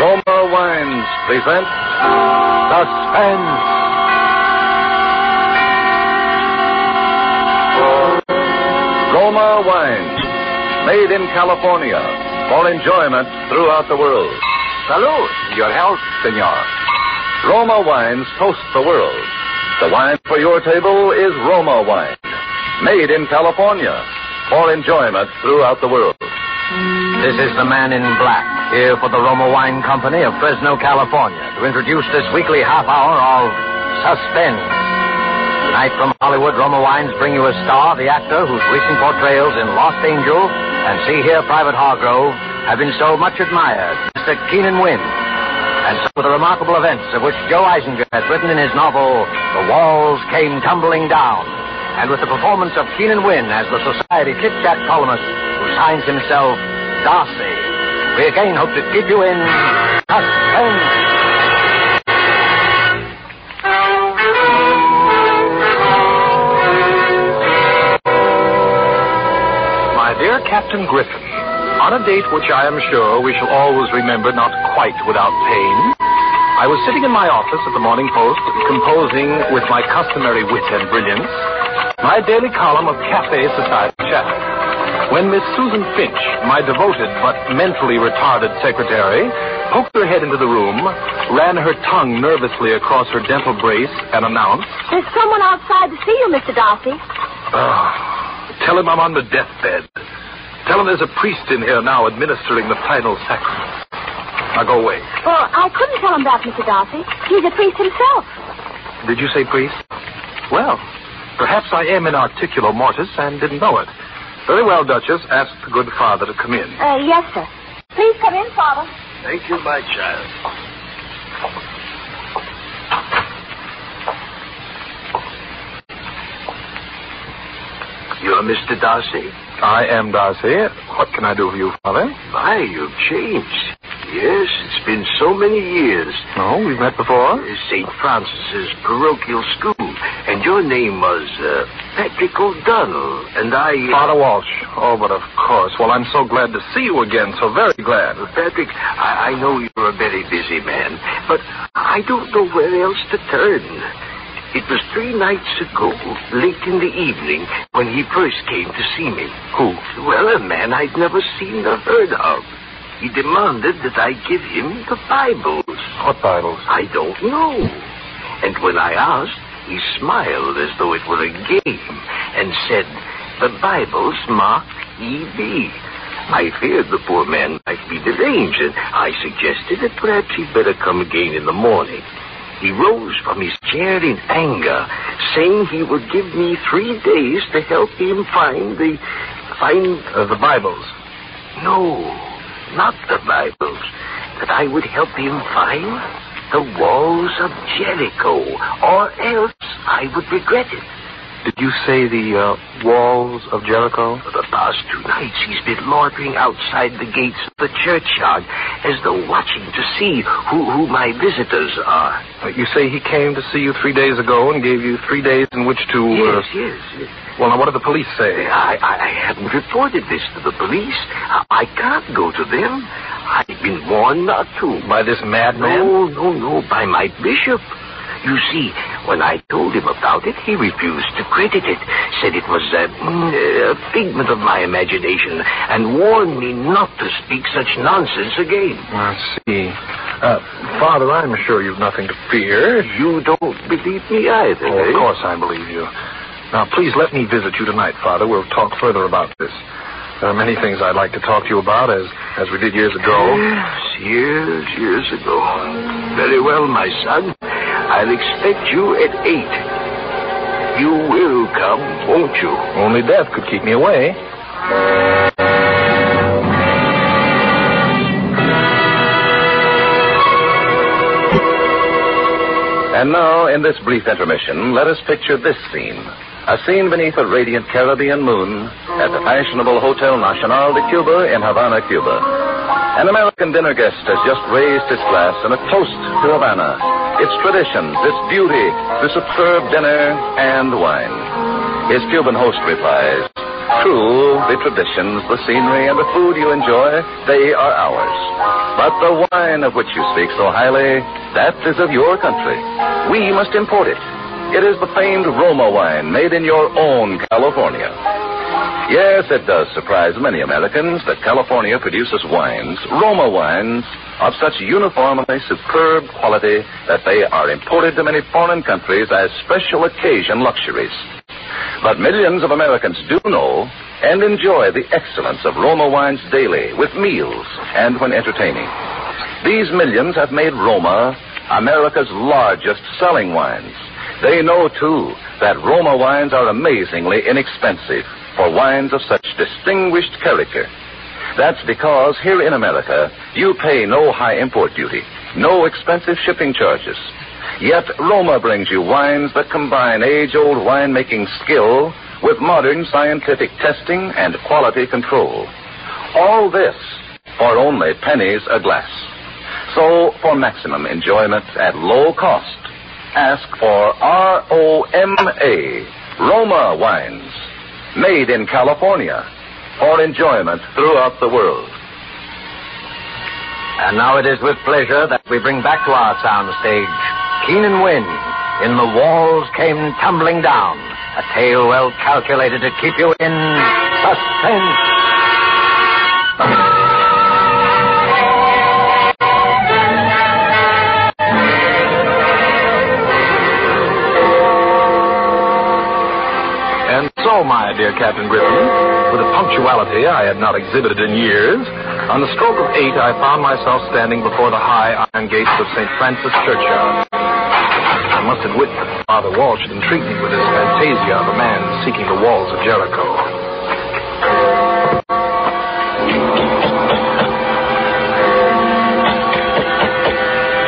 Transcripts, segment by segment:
Roma Wines present Suspense. Roma Wines, made in California for enjoyment throughout the world. Salud. Your health, senor. Roma Wines toast the world. The wine for your table is Roma wine, made in California for enjoyment throughout the world. This is the man in black, here for the Roma Wine Company of Fresno, California, to introduce this weekly half hour of Suspense. Tonight from Hollywood, Roma Wines bring you a star, the actor whose recent portrayals in Lost Angel and See Here, Private Hargrove have been so much admired, Mr. Keenan Wynn. And so the remarkable events of which Jo Eisinger has written in his novel, The Walls Came Tumbling Down, and with the performance of Keenan Wynn as the Society Chit Chat columnist signs himself Darcy. We again hope to keep you in suspense. My dear Captain Griffin, on a date which I am sure we shall always remember not quite without pain, I was sitting in my office at the Morning Post, composing with my customary wit and brilliance my daily column of cafe society chatter. When Miss Susan Finch, my devoted but mentally retarded secretary, poked her head into the room, ran her tongue nervously across her dental brace, and announced, There's someone outside to see you, Mr. Darcy. oh, Tell him I'm on the deathbed. Tell him there's a priest in here now administering the final sacrament. Now go away. Well, I couldn't tell him that, Mr. Darcy. He's a priest himself. Did you say priest? Well, perhaps I am in articulo mortis and didn't know it. Very well, Duchess. Ask the good father to come in. Uh, yes, sir. Please come in, Father. Thank you, my child. You're Mr. Darcy? I am Darcy. What can I do for you, father? My, you've changed. Yes, it's been so many years. No, we've met before. St. Francis's parochial school, and your name was uh, Patrick O'Donnell, and I. Uh, Father Walsh. Oh, but of course. Well, I'm so glad to see you again. So very glad. Patrick, I, I know you're a very busy man, but I don't know where else to turn. It was three nights ago, late in the evening, when he first came to see me. Who? Well, a man I'd never seen or heard of. He demanded that I give him the Bibles. What Bibles? I don't know. And when I asked, he smiled as though it were a game and said, The Bibles marked E.B. I feared the poor man might be deranged, and I suggested that perhaps he'd better come again in the morning. He rose from his chair in anger, saying he would give me three days to help him find the. find. Uh, the Bibles. No, not the Bibles. That I would help him find the walls of Jericho, or else I would regret it. Did you say the uh, walls of Jericho? For the past two nights, he's been loitering outside the gates of the churchyard, as though watching to see who, who my visitors are. Uh, you say he came to see you three days ago and gave you three days in which to. Yes, Uh... yes, yes. Well, now, what did the police say? I, I, I haven't reported this to the police. I, I can't go to them. I've been warned not to. By this madman? No, no, no, by my bishop. You see, when I told him about it, he refused to credit it, said it was uh, mm, a figment of my imagination, and warned me not to speak such nonsense again. I see. Uh, Father, I'm sure you've nothing to fear. You don't believe me either, Oh, eh? of course I believe you. Now, please let me visit you tonight, Father. We'll talk further about this. There are many things I'd like to talk to you about, as as we did years ago. Yes, years, years ago. Very well, my son. I'll expect you at eight. you will come, won't you? Only death could keep me away. And now, in this brief intermission, let us picture this scene. A scene beneath a radiant Caribbean moon at the fashionable Hotel Nacional de Cuba in Havana, Cuba. An American dinner guest has just raised his glass in a toast to Havana, its traditions, its beauty, the superb dinner, and wine. His Cuban host replies, True, the traditions, the scenery, and the food you enjoy, they are ours. But the wine of which you speak so highly, that is of your country. We must import it. It is the famed Roma wine made in your own California. Yes, it does surprise many Americans that California produces wines, Roma wines, of such uniformly superb quality that they are imported to many foreign countries as special occasion luxuries. But millions of Americans do know and enjoy the excellence of Roma wines daily with meals and when entertaining. These millions have made Roma America's largest selling wines. They know, too, that Roma wines are amazingly inexpensive for wines of such distinguished character. That's because here in America, you pay no high import duty, no expensive shipping charges. Yet Roma brings you wines that combine age-old winemaking skill with modern scientific testing and quality control. All this for only pennies a glass. So, for maximum enjoyment at low cost, ask for R-O-M-A, Roma wines, made in California, for enjoyment throughout the world. And now it is with pleasure that we bring back to our soundstage Keenan Wynn in The Walls Came Tumbling Down, a tale well calculated to keep you in suspense. My dear Captain Griffin, with a punctuality I had not exhibited in years, on the stroke of eight I found myself standing before the high iron gates of St. Francis Churchyard. I must admit that Father Walsh had entreat me with his fantasia of a man seeking the walls of Jericho.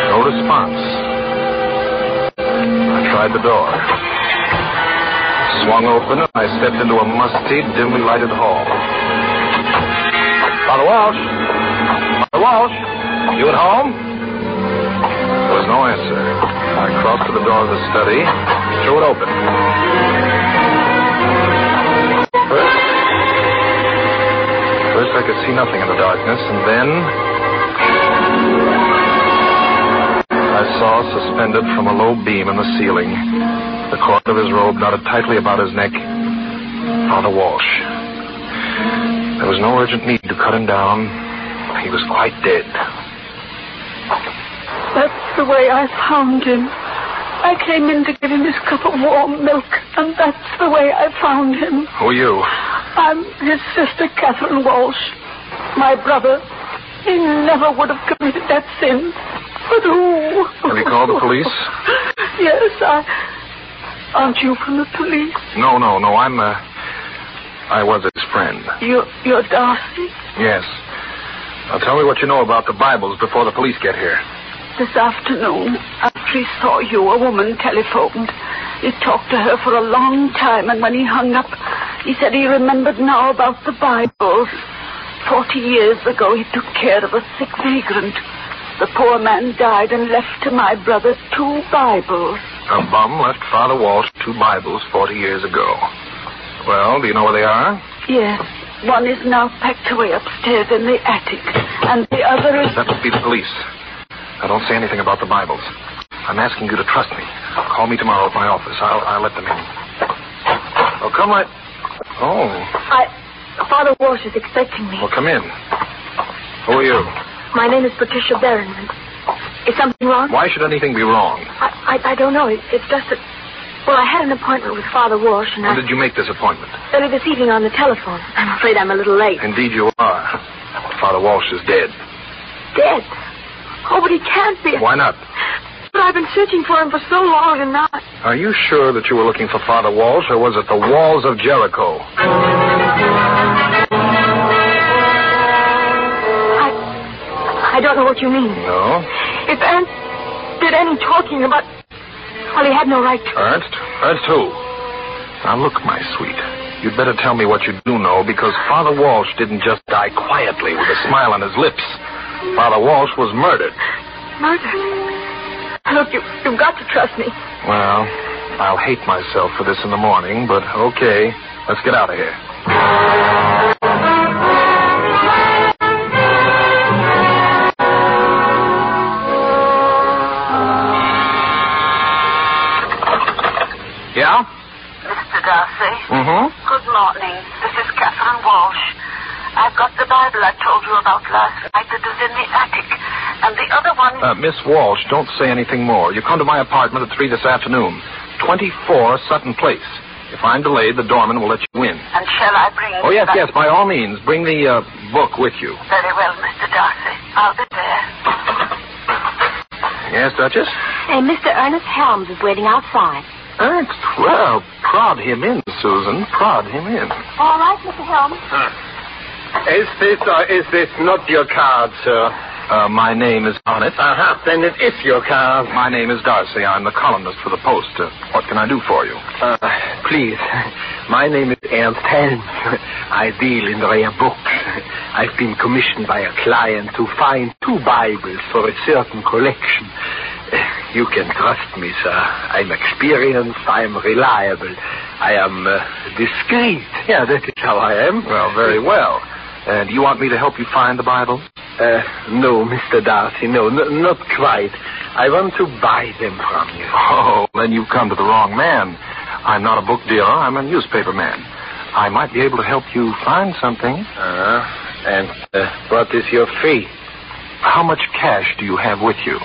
No response. I tried the door. Swung open, and I stepped into a musty, dimly lighted hall. Father Walsh? Father Walsh? You at home? There was no answer. I crossed to the door of the study, threw it open. First, first I could see nothing in the darkness, and then I saw suspended from a low beam in the ceiling, the cord of his robe knotted tightly about his neck, Father Walsh. There was no urgent need to cut him down. He was quite dead. That's the way I found him. I came in to give him his cup of warm milk, and that's the way I found him. Who are you? I'm his sister, Catherine Walsh. My brother, he never would have committed that sin. But who? Have you called the police? yes, I. Aren't you from the police? No, no, no. I'm, uh. I was his friend. You're, you're Darcy? Yes. Now tell me what you know about the Bibles before the police get here. This afternoon, after he saw you, a woman telephoned. He talked to her for a long time, and when he hung up, he said he remembered now about the Bibles. Forty years ago, he took care of a sick vagrant. The poor man died and left to my brother two Bibles. A bum left Father Walsh two Bibles 40 years ago. Well, do you know where they are? Yes. One is now packed away upstairs in the attic, and the other is. That must be the police. Now, don't say anything about the Bibles. I'm asking you to trust me. Call me tomorrow at my office. I'll, I'll let them in. Oh, come right. Oh, I. Father Walsh is expecting me. well, come in. Who are you? My name is Patricia Berryman. Is something wrong? Why should anything be wrong? I, I, I don't know. It, it's just that. Well, I had an appointment with Father Walsh, and When I. did you make this appointment? Early this evening on the telephone. I'm afraid I'm a little late. Indeed, you are. Father Walsh is dead. Dead. Oh, but he can't be. Why not? But I've been searching for him for so long, and now. Are you sure that you were looking for Father Walsh, or was it the walls of Jericho? Don't know what you mean. No. If Ernst did any talking about. Well, he had no right to. Ernst? Ernst who? Now look, my sweet. You'd better tell me what you do know, because Father Walsh didn't just die quietly with a smile on his lips. Father Walsh was murdered. Murder. Look, you, you've got to trust me. Well, I'll hate myself for this in the morning, but okay. Let's get out of here. Bible I told you about last night that is in the attic. And the other one. Uh, Miss Walsh, don't say anything more. You come to my apartment at 3 this afternoon. 24 Sutton Place. If I'm delayed, the doorman will let you in. And shall I bring. Oh, yes, that- yes, by all means. Bring the uh, book with you. Very well, Mr. Darcy. I'll be there. Yes, Duchess? Hey, Mr. Ernest Helms is waiting outside. Ernest? well, prod him in, Susan. Prod him in. All right, Mr. Helms. Is this or is this not your card, sir? Uh, my name is on it. Uh-huh, then it is your card. My name is Darcy. I'm the columnist for the Post. Uh, what can I do for you? Uh, please, my name is Ernst Helms. I deal in rare books. I've been commissioned by a client to find two Bibles for a certain collection. You can trust me, sir. I'm experienced. I'm reliable. I am uh, discreet. Yeah, that is how I am. Well, very well. And you want me to help you find the Bible? Uh, no, Mr. Darcy, no, n- not quite. I want to buy them from you. Oh, then you've come to the wrong man. I'm not a book dealer. I'm a newspaper man. I might be able to help you find something. Uh, and uh, what is your fee? How much cash do you have with you?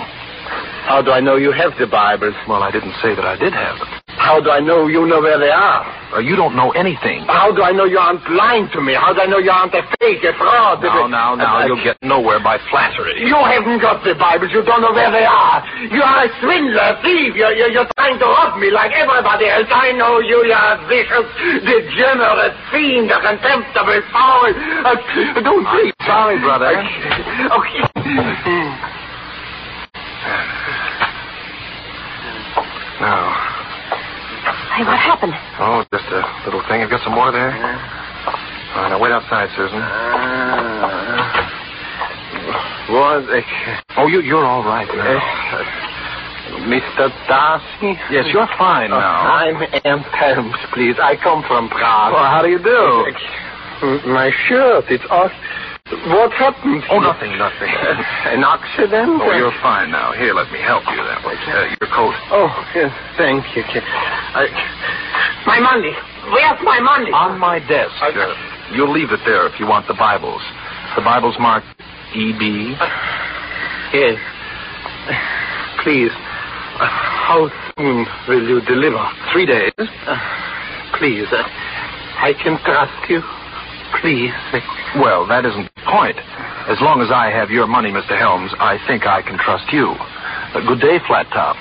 How do I know you have the Bibles? Well, I didn't say that I did have them. How do I know you know where they are? Uh, you don't know anything. How do I know you aren't lying to me? How do I know you aren't a fake, a fraud? Now, now, now, a- you'll get nowhere by flattery. You haven't got the Bibles. You don't know where they are. You are a swindler, a thief. You're, you're, you're trying to rob me like everybody else. I know you. You're a vicious, degenerate fiend, a contemptible foul. Uh, don't please. sorry, brother. Okay. Now, Hey, what happened? oh, just a little thing. I've got some water there. All right, now wait outside, Susan. Uh, was it? Oh, you, you're all right now. Eh, Mr. Darcy? Yes, you're fine Oh, now. I'm Ernst Helms, please. I come from Prague. Well, how do you do? My shirt, it's all... What happened? Oh, nothing, nothing. An accident? Oh, you're fine now. Here, let me help you that way. Uh, your coat. Oh, yes, thank you. I... My money. Where's my money? On my desk. Uh, you'll leave it there if you want the Bibles. The Bible's marked E EB. Yes. Please, uh, how soon will you deliver? Three days. Uh, please, uh, I can trust you. Please. Well, that isn't the point. As long as I have your money, Mr. Helms, I think I can trust you. Uh, good day, Flat Top.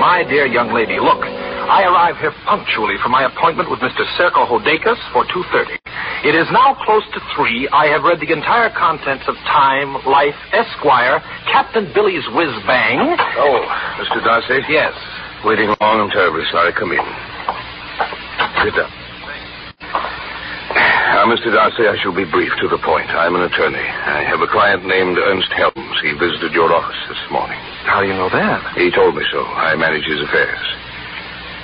My dear young lady, look. I arrive here punctually for my appointment with Mr. Serko Hodakas for 2.30. It is now close to 3. I have read the entire contents of Time, Life, Esquire, Captain Billy's Whiz Bang. Oh, Mr. Darcy? Yes. Waiting long. I'm terribly sorry. Come in. Sit down. Now, Mr. Darcy, I shall be brief to the point. I'm an attorney. I have a client named Ernst Helms. He visited your office this morning. How do you know that? He told me so. I manage his affairs.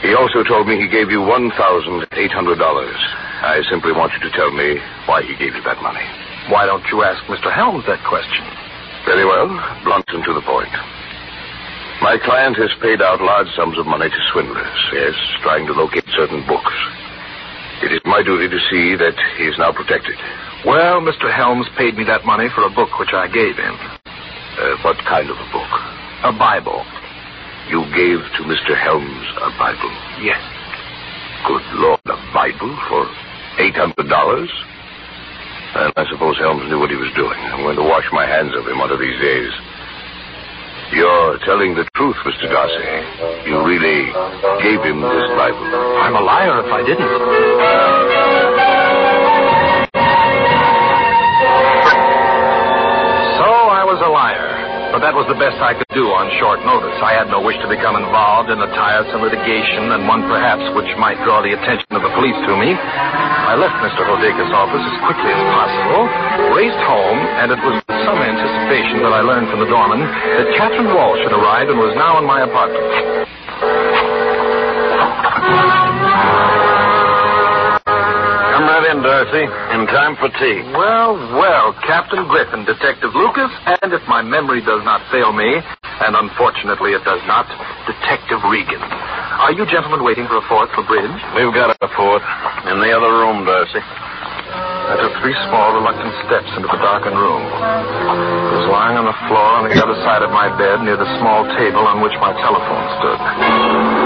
He also told me he gave you $1,800. I simply want you to tell me why he gave you that money. Why don't you ask Mr. Helms that question? Very well. Blunt and to the point. My client has paid out large sums of money to swindlers, yes, trying to locate certain books. It is my duty to see that he is now protected. Well, Mr. Helms paid me that money for a book which I gave him. Uh, what kind of a book? A Bible. You gave to Mr. Helms a Bible. Yes. Good Lord, a Bible for $800? And I suppose Helms knew what he was doing. I'm going to wash my hands of him one of these days. You're telling the truth, Mr. Darcy. You really gave him this Bible. I'm a liar if I didn't. So I was a liar. But that was the best I could do on short notice. I had no wish to become involved in a tiresome litigation, and one perhaps which might draw the attention of the police to me. I left Mr. Hodeka's office as quickly as possible, raced home, and it was with some anticipation that I learned from the doorman that Catherine Walsh had arrived and was now in my apartment. In, Darcy. In time for tea. Well, well, Captain Griffin, Detective Lucas, and if my memory does not fail me, and unfortunately it does not, Detective Regan. Are you gentlemen waiting for a fourth for bridge? We've got a fourth. In the other room, Darcy. I took three small, reluctant steps into the darkened room. It was lying on the floor on the other side of my bed near the small table on which my telephone stood.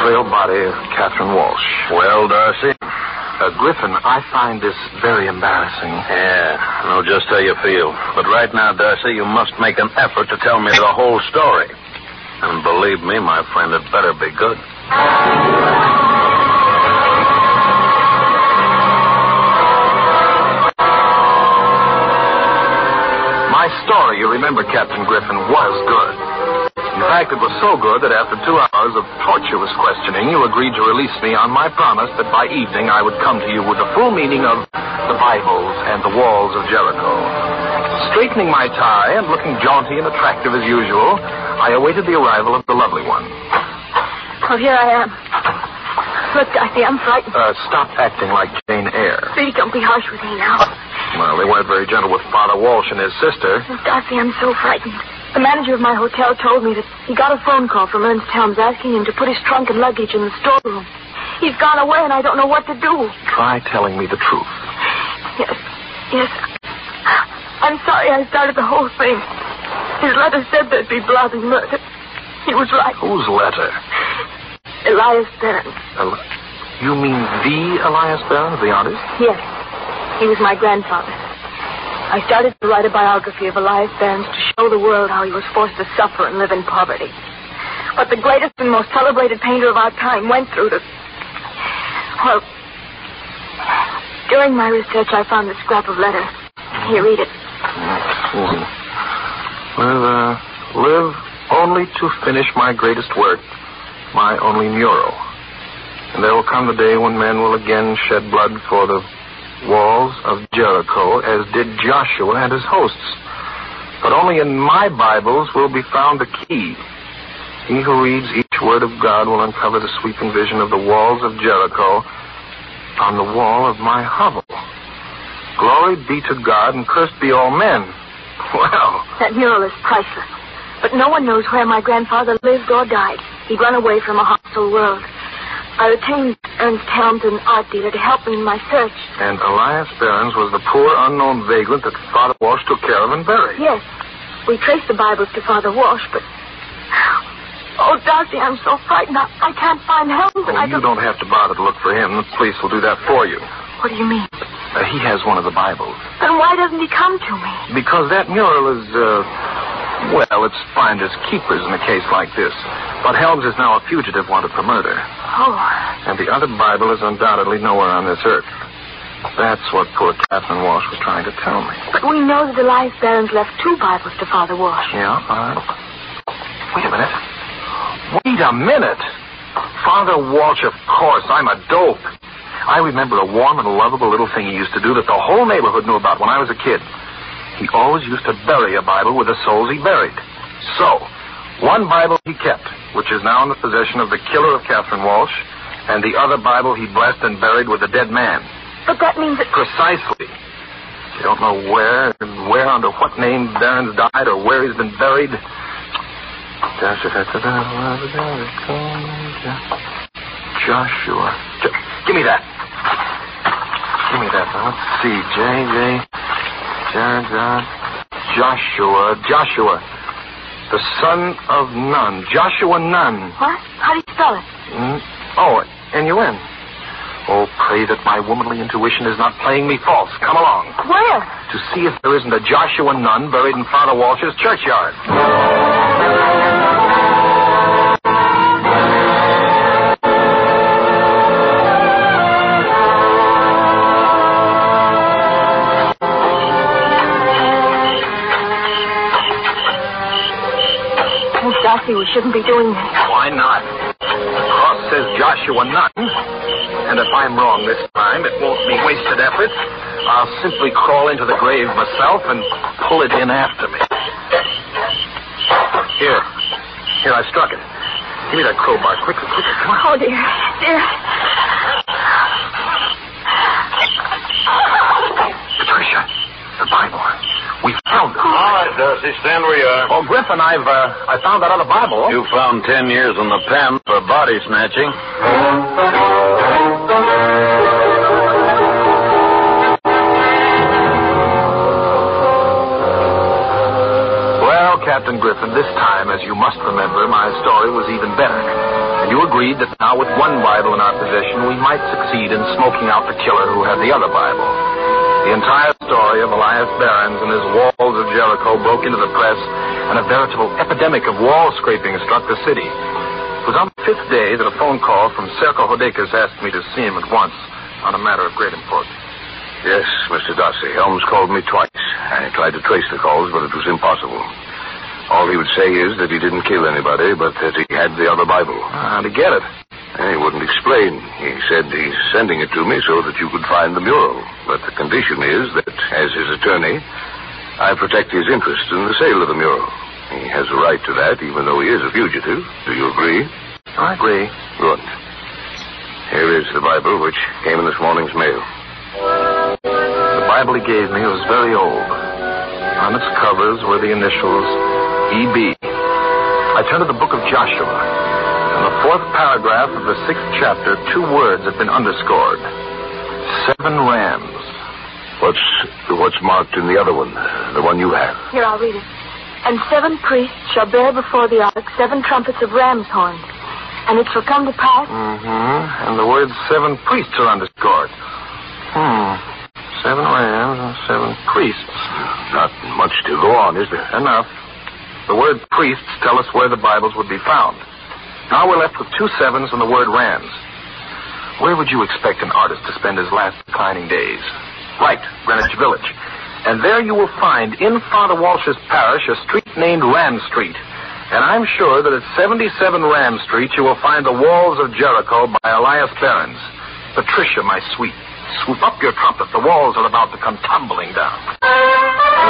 Frail body of Catherine Walsh. Well, Darcy? Uh, Griffin, I find this very embarrassing. Yeah, I know just how you feel. But right now, Darcy, you must make an effort to tell me the whole story. And believe me, my friend, it better be good. My story, you remember, Captain Griffin, was good. In fact, it was so good that after two hours of tortuous questioning, you agreed to release me on my promise that by evening I would come to you with the full meaning of the Bibles and the walls of Jericho. Straightening my tie and looking jaunty and attractive as usual, I awaited the arrival of the lovely one. Well, here I am. Look, Darcy, I'm frightened. Uh, stop acting like Jane Eyre. Please don't be harsh with me now. Well, they weren't very gentle with Father Walsh and his sister. Darcy, I'm so frightened. The manager of my hotel told me that he got a phone call from Ernst Helms asking him to put his trunk and luggage in the storeroom. He's gone away, and I don't know what to do. Try telling me the truth. Yes, yes. I'm sorry I started the whole thing. His letter said there'd be blood and murder. He was right. Whose letter? Elias Burns. El- you mean the Elias Barron, the artist? Yes, he was my grandfather. I started to write a biography of Elias Burns to show the world how he was forced to suffer and live in poverty. What the greatest and most celebrated painter of our time went through to. Well, during my research, I found this scrap of letter. Here, read it. Well, uh, live only to finish my greatest work, my only mural. And there will come the day when men will again shed blood for the walls of Jericho, as did Joshua and his hosts. But only in my Bibles will be found the key. He who reads each word of God will uncover the sweeping vision of the walls of Jericho on the wall of my hovel. Glory be to God and cursed be all men. Well, That mural is priceless. But no one knows where my grandfather lived or died. He'd run away from a hostile world. I retained Ernst Helms, an art dealer, to help me in my search. and Elias Behrens was the poor unknown vagrant that Father Walsh took care of and buried. Yes, we traced the Bibles to Father Walsh, but. Oh, Darcy, I'm so frightened. I, I can't find Helms, Oh, I you don't... don't have to bother to look for him. The police will do that for you. What do you mean? Uh, he has one of the Bibles. Then why doesn't he come to me? Because that mural is, uh, well, it's finders keepers in a case like this. But Helms is now a fugitive wanted for murder. Oh, And the other Bible is undoubtedly nowhere on this earth. That's what poor Catherine Walsh was trying to tell me. but we know that Elias Barons left two Bibles to Father Walsh. Yeah, all right. Wait a minute. Wait a minute. Father Walsh, of course. I'm a dope. I remember a warm and lovable little thing he used to do that the whole neighborhood knew about when I was a kid. He always used to bury a Bible with the souls he buried. So, one Bible he kept, which is now in the possession of the killer of Catherine Walsh, and the other Bible he blessed and buried with the dead man. But that means that. Precisely. You don't know where and where under what name Barron's died or where he's been buried. Joshua. Jo- give me that. Give me that. Let's see. J. Joshua. Joshua. The son of Nun. Joshua Nun. What? How do you spell it? Mm. Oh, N-U-N. Oh, pray that my womanly intuition is not playing me false. Come along. Where? To see if there isn't a Joshua Nun buried in Father Walsh's churchyard. We shouldn't be doing this. Why not? The cross says Joshua Nun. And if I'm wrong this time, it won't be wasted effort. I'll simply crawl into the grave myself and pull it in after me. Here. Here, I struck it. Give me that crowbar. Quicker, quicker. Come on. Oh, dear. Dear. Patricia, the Bible. We found it. All right, Darcy, stand where you are. Oh, Griffin, I've uh, I found that other Bible. You found ten years in the pen for body snatching. Well, Captain Griffin, this time, as you must remember, my story was even better. And you agreed that now with one Bible in our possession, we might succeed in smoking out the killer who had the other Bible. The entire story of Elias Barons and his walls of Jericho broke into the press, and a veritable epidemic of wall scraping struck the city. It was on the fifth day that a phone call from Serko Hodekas asked me to see him at once on a matter of great importance. Yes, Mr. Darcy. Helms called me twice. I tried to trace the calls, but it was impossible. All he would say is that he didn't kill anybody, but that he had the other Bible. Ah, to get it. He wouldn't explain. He said he's sending it to me so that you could find the mural. But the condition is that, as his attorney, I protect his interest in the sale of the mural. He has a right to that, even though he is a fugitive. Do you agree? I agree. Good. Here is the Bible, which came in this morning's mail. The Bible he gave me was very old. On its covers were the initials E.B. I turned to the book of Joshua. In the fourth paragraph of the sixth chapter, two words have been underscored. Seven rams. What's what's marked in the other one? The one you have? Here, I'll read it. And seven priests shall bear before the ark seven trumpets of ram's horns. And it shall come to pass. Mm-hmm. And the words seven priests are underscored. Hmm. Seven rams and seven priests. Not much to go on, is there? Enough. The word priests tell us where the Bibles would be found. Now we're left with two sevens and the word rams. Where would you expect an artist to spend his last declining days? Right, Greenwich Village. And there you will find in Father Walsh's parish a street named Ram Street. And I'm sure that at 77 Ram Street you will find the walls of Jericho by Elias Behrens. Patricia, my sweet, swoop up your trumpet. The walls are about to come tumbling down.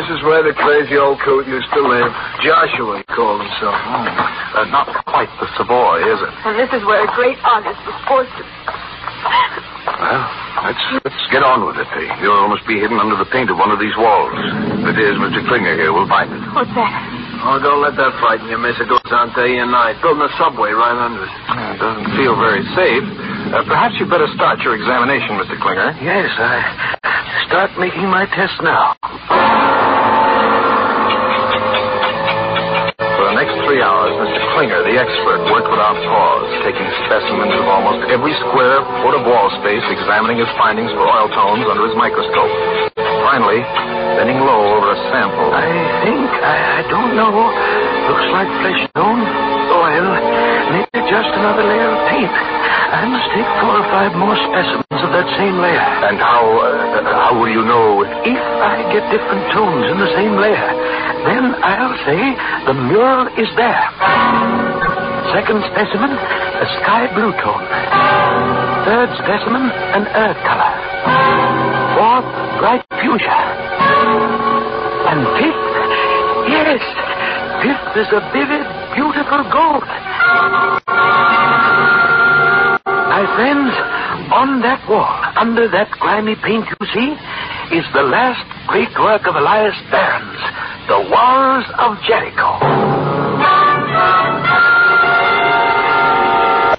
This is where the crazy old coot used to live. Joshua, he called himself. Uh, not quite the Savoy, is it? And this is where a great artist was forced to. Well, let's let's get on with it. The mural must be hidden under the paint of one of these walls. If it is, Mr. Klinger here will find it. What's that? Oh, don't let that frighten you, miss. It goes on day and night. Building a subway right under it. Uh, It doesn't feel very safe. Uh, perhaps you'd better start your examination, Mr. Klinger. Yes, I start making my test now. The expert, worked without pause, taking specimens of almost every square foot of wall space, examining his findings for oil tones under his microscope. Finally, bending low over a sample. I think, I, I don't know. Looks like flesh tone, oil, maybe just another layer of paint. I must take four or five more specimens of that same layer. And how uh, how will you know? If I get different tones in the same layer, then I'll say the mural is there. Second specimen, a sky blue tone. Third specimen, an earth color. Fourth, bright fuchsia. And fifth, yes, fifth is a vivid, beautiful gold friends, on that wall, under that grimy paint you see, is the last great work of Elias Barons, The Walls of Jericho.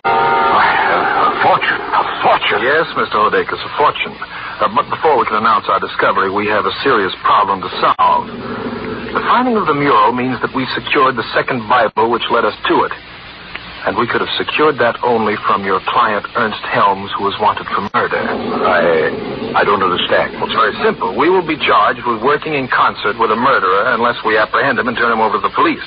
A fortune, a fortune. Yes, Mr. Hodakis, a fortune. Uh, but before we can announce our discovery, we have a serious problem to solve. The finding of the mural means that we secured the second Bible which led us to it. And we could have secured that only from your client, Ernst Helms, who was wanted for murder. I. I don't understand. Well, it's very simple. We will be charged with working in concert with a murderer unless we apprehend him and turn him over to the police.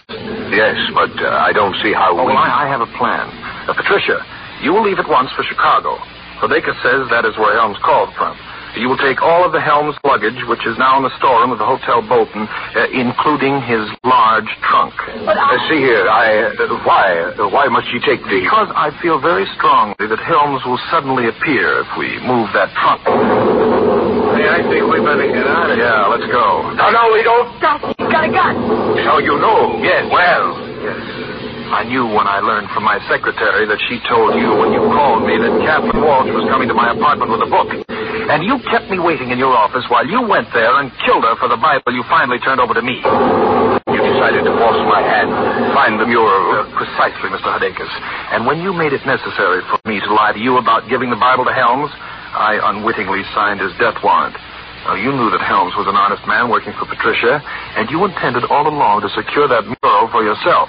Yes, but uh, I don't see how Oh, we. well, I, I have a plan. Uh, Patricia, you will leave at once for Chicago. Hodeka says that is where Helms called from. You will take all of the Helms luggage, which is now in the storeroom of the Hotel Bolton, uh, including his large trunk. But I... Uh, see here, I. Uh, why? Uh, why must she take the. Because I feel very strongly that Helms will suddenly appear if we move that trunk. Hey, I think we better get out of here. Yeah, let's go. No, no, we don't. Darcy, you got a gun. So you know. Yes. Well. Yes. I knew when I learned from my secretary that she told you when you called me that Captain Walsh was coming to my apartment with a book. And you kept me waiting in your office while you went there and killed her for the Bible you finally turned over to me. You decided to force my hand. Find the mural. Uh, precisely, Mr. Hodakis. And when you made it necessary for me to lie to you about giving the Bible to Helms, I unwittingly signed his death warrant. Now, you knew that Helms was an honest man working for Patricia, and you intended all along to secure that mural for yourself.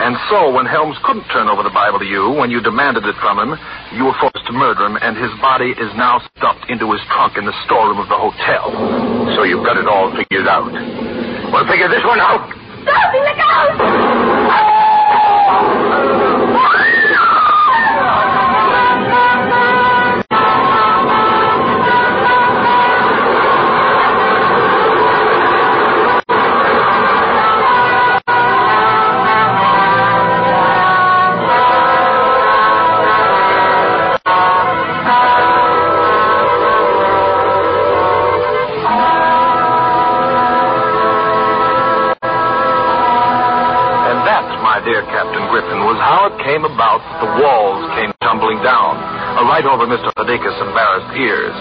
And so, when Helms couldn't turn over the Bible to you, when you demanded it from him, you were forced to murder him, and his body is now stuffed into his trunk in the storeroom of the hotel. So you've got it all figured out. Well, figure this one out. Darcy, look out! How it came about that the walls came tumbling down, uh, right over Mr. Hodakis' embarrassed ears.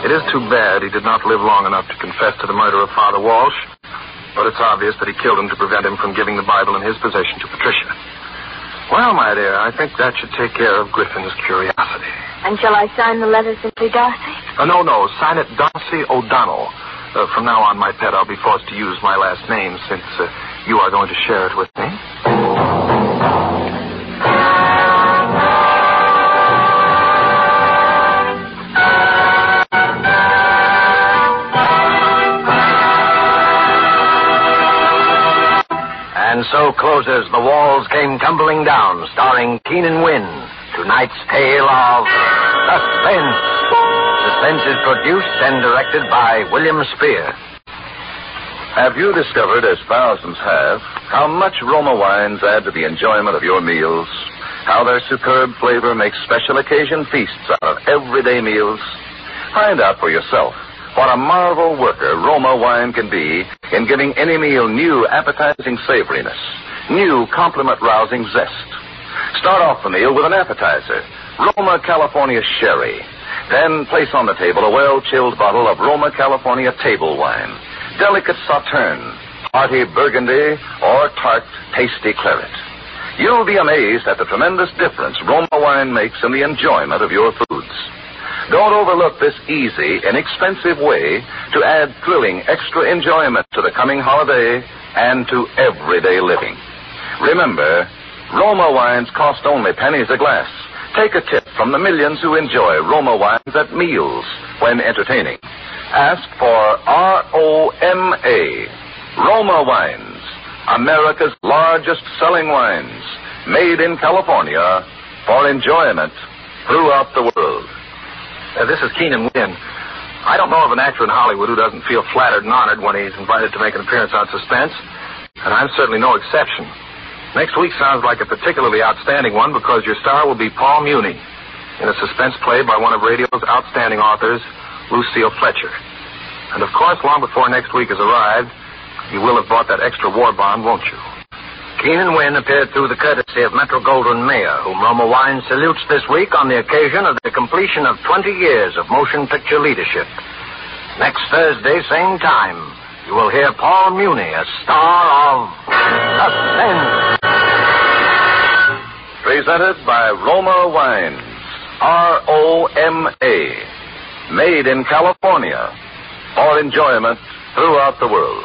It is too bad he did not live long enough to confess to the murder of Father Walsh, but it's obvious that he killed him to prevent him from giving the Bible in his possession to Patricia. Well, my dear, I think that should take care of Griffin's curiosity. And shall I sign the letter simply Darcy? Uh, no, no, sign it Darcy O'Donnell. Uh, from now on, my pet, I'll be forced to use my last name since uh, you are going to share it with me. So closes The Walls Came Tumbling Down, starring Keenan Wynn. Tonight's tale of Suspense. Suspense is produced and directed by William Spier. Have you discovered, as thousands have, how much Roma wines add to the enjoyment of your meals? How their superb flavor makes special occasion feasts out of everyday meals? Find out for yourself what a marvel worker Roma wine can be in giving any meal new appetizing savoriness, new compliment rousing zest. Start off the meal with an appetizer, Roma California Sherry. Then place on the table a well chilled bottle of Roma California table wine, delicate Sauterne, hearty Burgundy, or tart, tasty claret. You'll be amazed at the tremendous difference Roma wine makes in the enjoyment of your foods. Don't overlook this easy, inexpensive way to add thrilling extra enjoyment to the coming holiday and to everyday living. Remember, Roma wines cost only pennies a glass. Take a tip from the millions who enjoy Roma wines at meals when entertaining. Ask for R-O-M-A, Roma Wines, America's largest selling wines, made in California for enjoyment throughout the world. Uh, this is Keenan Wynn. I don't know of an actor in Hollywood who doesn't feel flattered and honored when he's invited to make an appearance on Suspense, and I'm certainly no exception. Next week sounds like a particularly outstanding one because your star will be Paul Muni in a suspense play by one of radio's outstanding authors, Lucille Fletcher. And of course, long before next week has arrived, you will have bought that extra war bond, won't you? Keenan Wynn appeared through the courtesy of Metro Goldwyn Mayer, whom Roma Wine salutes this week on the occasion of the completion of 20 years of motion picture leadership. Next Thursday, same time, you will hear Paul Muni, a star of Suspense. Presented by Roma Wines. R O M A. Made in California for enjoyment throughout the world.